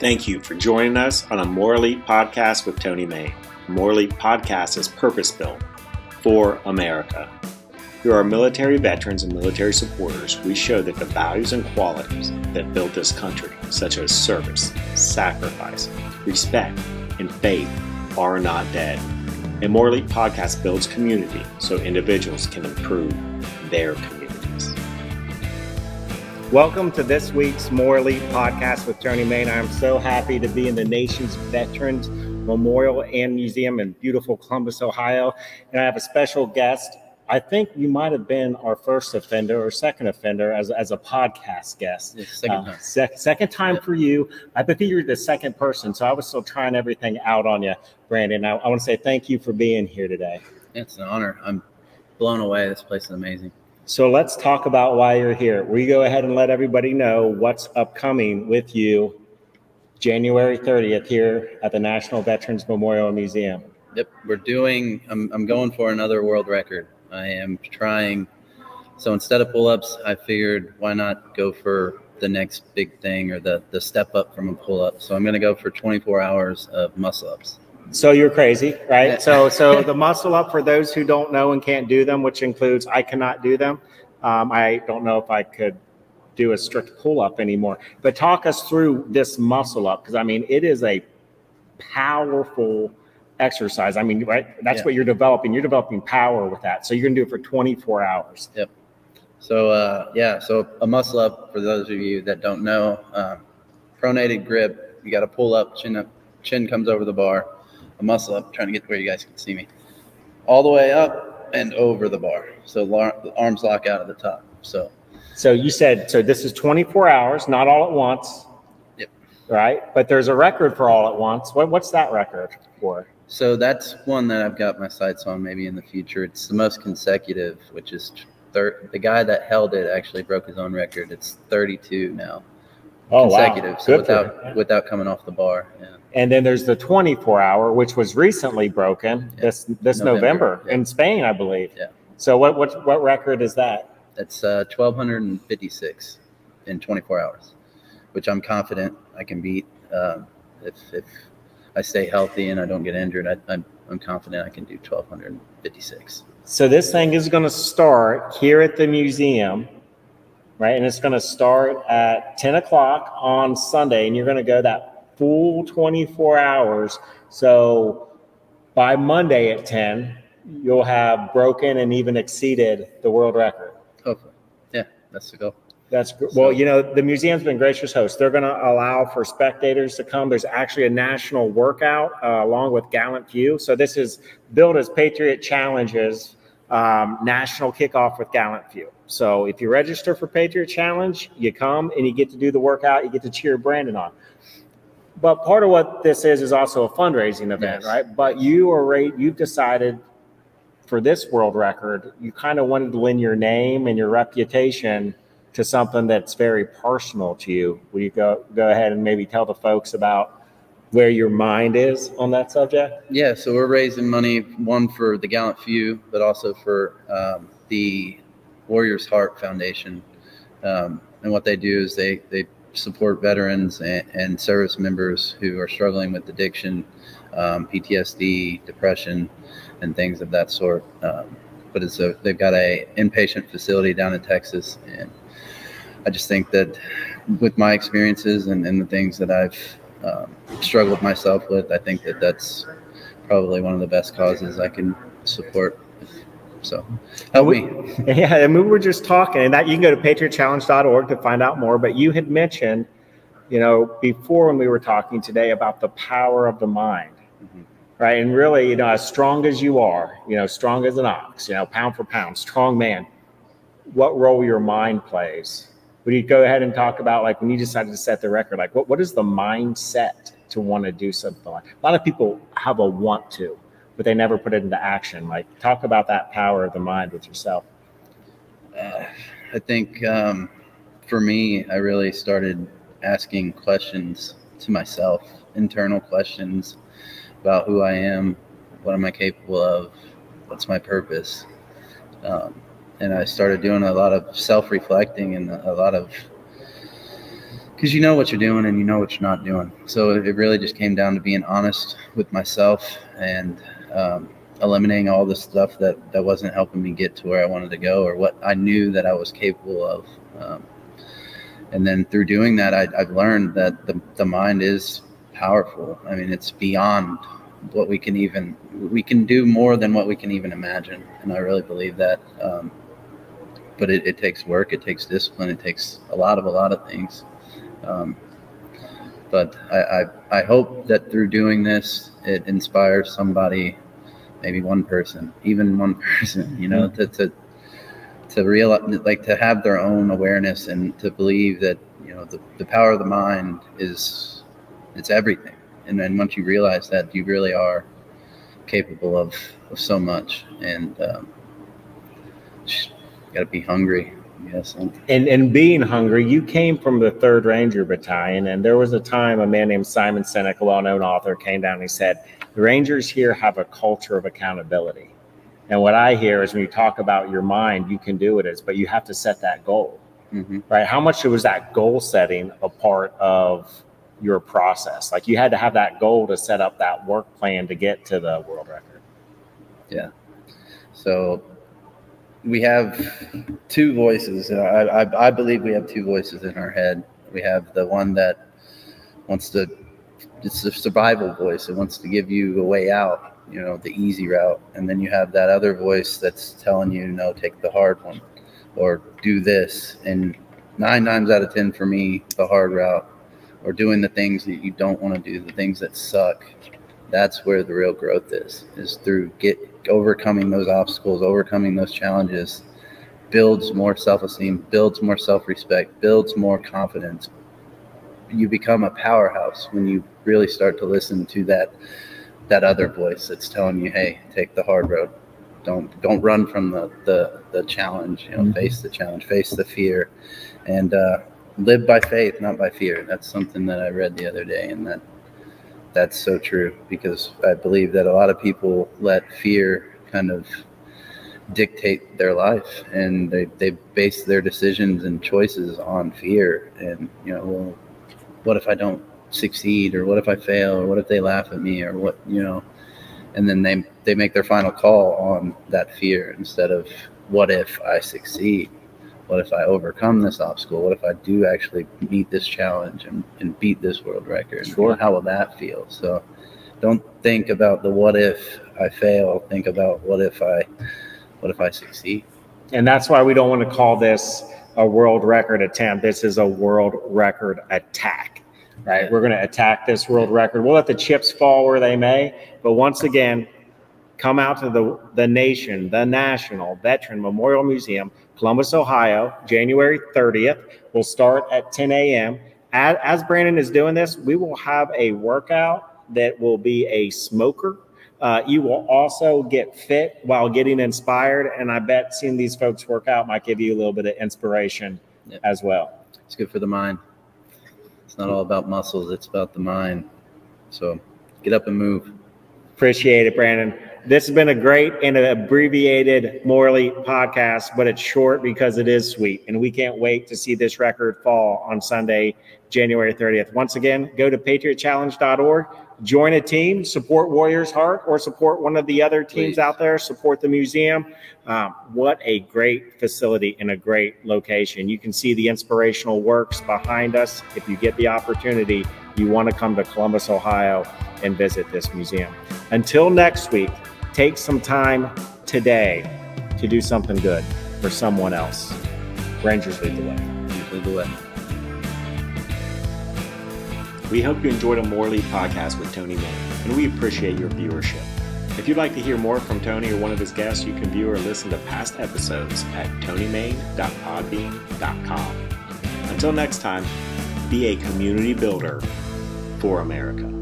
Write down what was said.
Thank you for joining us on a More Elite podcast with Tony May. More Elite podcast is purpose built for America. Through our military veterans and military supporters, we show that the values and qualities that built this country, such as service, sacrifice, respect, and faith, are not dead. And More Elite podcast builds community so individuals can improve their communities. Welcome to this week's More Elite podcast with Tony Main. I'm so happy to be in the nation's Veterans Memorial and Museum in beautiful Columbus, Ohio. And I have a special guest. I think you might have been our first offender or second offender as, as a podcast guest. Yeah, second Uh, time. sec- second time for you. I think you're the second person, so I was still trying everything out on you, Brandon. I, I want to say thank you for being here today. It's an honor. I'm blown away. This place is amazing. So let's talk about why you're here. We go ahead and let everybody know what's upcoming with you January 30th here at the National Veterans Memorial Museum. Yep, we're doing. I'm, I'm going for another world record. I am trying. So instead of pull-ups, I figured why not go for the next big thing or the the step up from a pull-up. So I'm going to go for 24 hours of muscle-ups. So you're crazy, right? So so the muscle up for those who don't know and can't do them, which includes I cannot do them. Um, I don't know if I could do a strict pull up anymore. But talk us through this muscle up because I mean it is a powerful exercise. I mean, right? That's Yeah. what you're developing. You're developing power with that. So you're gonna do it for 24 hours. Yep. So uh, yeah, so a muscle up for those of you that don't know, um, pronated grip. You got to pull up, chin up, chin comes over the bar. A muscle up, trying to get to where you guys can see me, all the way up and over the bar. So the arms lock out at the top. So So you said so this is 24 hours, not all at once. Yep. Right? But there's a record for all at once. What, what's that record for? so that's one that I've got my sights on. Maybe in the future, it's the most consecutive, which is thir- the guy that held it actually broke his own record. It's 32 now Oh, consecutive. wow. So without without coming off the bar. Yeah. And then there's the 24 hour, which was recently broken Yeah. this this November, November, in Spain, I believe. Yeah. So what what what record is that? That's uh, 1,256 in 24 hours, which I'm confident I can beat. Um, if, if I stay healthy and I don't get injured, I, I'm, I'm confident I can do 1,256. So this thing is going to start here at the museum, right? And it's going to start at 10 o'clock on Sunday, and you're going to go that full 24 hours. So by Monday at 10, you'll have broken and even exceeded the world record. Hopefully. Yeah, that's the goal. That's well, you know, the museum's been gracious host. They're going to allow for spectators to come. There's actually a national workout uh, along with Gallant Few. So this is billed as Patriot Challenges um, national kickoff with Gallant Few. So if you register for Patriot Challenge, you come and you get to do the workout. You get to cheer Brandon on. But part of what this is is also a fundraising event, Yes. right? But you are right. You've decided for this world record, you kind of wanted to lend your name and your reputation to something that's very personal to you. Will you go go ahead and maybe tell the folks about where your mind is on that subject? Yeah, so we're raising money, one for the Gallant Few, but also for um, the Warriors Heart Foundation. Um, and what they do is they, they support veterans and, and service members who are struggling with addiction, um, PTSD, depression, and things of that sort. Um, but it's a, they've got a inpatient facility down in Texas, and I just think that with my experiences and, and the things that I've um, struggled myself with, I think that that's probably one of the best causes I can support. So help me. Yeah, and we were just talking, and that you can go to patriotchallenge.org to find out more. But you had mentioned, you know, before when we were talking today about the power of the mind, Mhm. right? And really, you know, as strong as you are, you know, strong as an ox, you know, pound for pound, strong man, what role your mind plays. Would you go ahead and talk about like when you decided to set the record, like what, what is the mindset to want to do something like a lot of people have a want to, but they never put it into action. Like talk about that power of the mind with yourself. Uh, I think um, for me, I really started asking questions to myself, internal questions about who I am, what am I capable of, what's my purpose. Um, and I started doing a lot of self reflecting and a lot of because you know what you're doing and you know what you're not doing. So it really just came down to being honest with myself and um, eliminating all the stuff that that wasn't helping me get to where I wanted to go or what I knew that I was capable of. Um, and then through doing that, I, have learned that the, the mind is powerful. I mean, it's beyond what we can even we can do more than what we can even imagine, and I really believe that. Um, but it, it takes work, it takes discipline, it takes a lot of a lot of things. Um, but I, I, I hope that through doing this, it inspires somebody, maybe one person, even one person, you know, to, to, to realize, like to have their own awareness and to believe that, you know, the, the power of the mind is, it's everything. And then once you realize that you really are capable of, of so much and, um, got to be hungry Yes. And and being hungry, you came from the Third Ranger Battalion, and there was a time a man named Simon Sinek, a well-known author, came down and he said, "The Rangers here have a culture of accountability." And what I hear is when you talk about your mind, you can do it, is, but you have to set that goal, mm-hmm. right? How much was that goal setting a part of your process? Like you had to have that goal to set up that work plan to get to the world record. Yeah. So we have two voices. Uh, I, I, I, believe we have two voices in our head. We have the one that wants to, it's the survival voice. It wants to give you a way out, you know, the easy route. And then you have that other voice that's telling you, no, take the hard one or do this. And nine times out of 10 for me, the hard route or doing the things that you don't want to do, the things that suck. That's where the real growth is, is through get overcoming those obstacles, overcoming those challenges builds more self-esteem, builds more self-respect, builds more confidence. You become a powerhouse when you really start to listen to that that other voice that's telling you, "Hey, take the hard road. Don't don't run from the the, the challenge. You know, mm-hmm. face the challenge, face the fear, and uh, live by faith, not by fear." That's something that I read the other day, and that that's so true because I believe that a lot of people let fear kind of dictate their life and they, they base their decisions and choices on fear. And you know well what if i don't succeed or what if i fail or what if they laugh at me or what you know? And then they they make their final call on that fear instead of what if i succeed what if I overcome this obstacle? What if I do actually meet this challenge and, and beat this world record? Sure. How will that feel? So don't think about the what if I fail. Think about what if I what if I succeed? And that's why we don't want to call this a world record attempt. This is a world record attack. Right? Yeah. We're going to attack this world record. We'll let the chips fall where they may. But once again, come out to the, the nation, the National Veteran Memorial Museum, Columbus, Ohio, January 30th. We'll start at 10 a.m. As, as Brandon is doing this, we will have a workout that will be a smoker. Uh, you will also get fit while getting inspired. And I bet seeing these folks work out might give you a little bit of inspiration yep. as well. It's good for the mind. It's not all about muscles, it's about the mind. So get up and move. Appreciate it, Brandon. This has been a great and an abbreviated Morley podcast, but it's short because it is sweet. And we can't wait to see this record fall on Sunday, January 30th. Once again, go to patriotchallenge.org, join a team, support Warriors Heart, or support one of the other teams Please. out there, support the museum. Um, what a great facility and a great location. You can see the inspirational works behind us. If you get the opportunity, you want to come to Columbus, Ohio and visit this museum. Until next week, take some time today to do something good for someone else. Rangers lead the way. Lead the way. We hope you enjoyed a Morley podcast with Tony May, and we appreciate your viewership. If you'd like to hear more from Tony or one of his guests, you can view or listen to past episodes at tonymain.podbean.com. Until next time, be a community builder for America.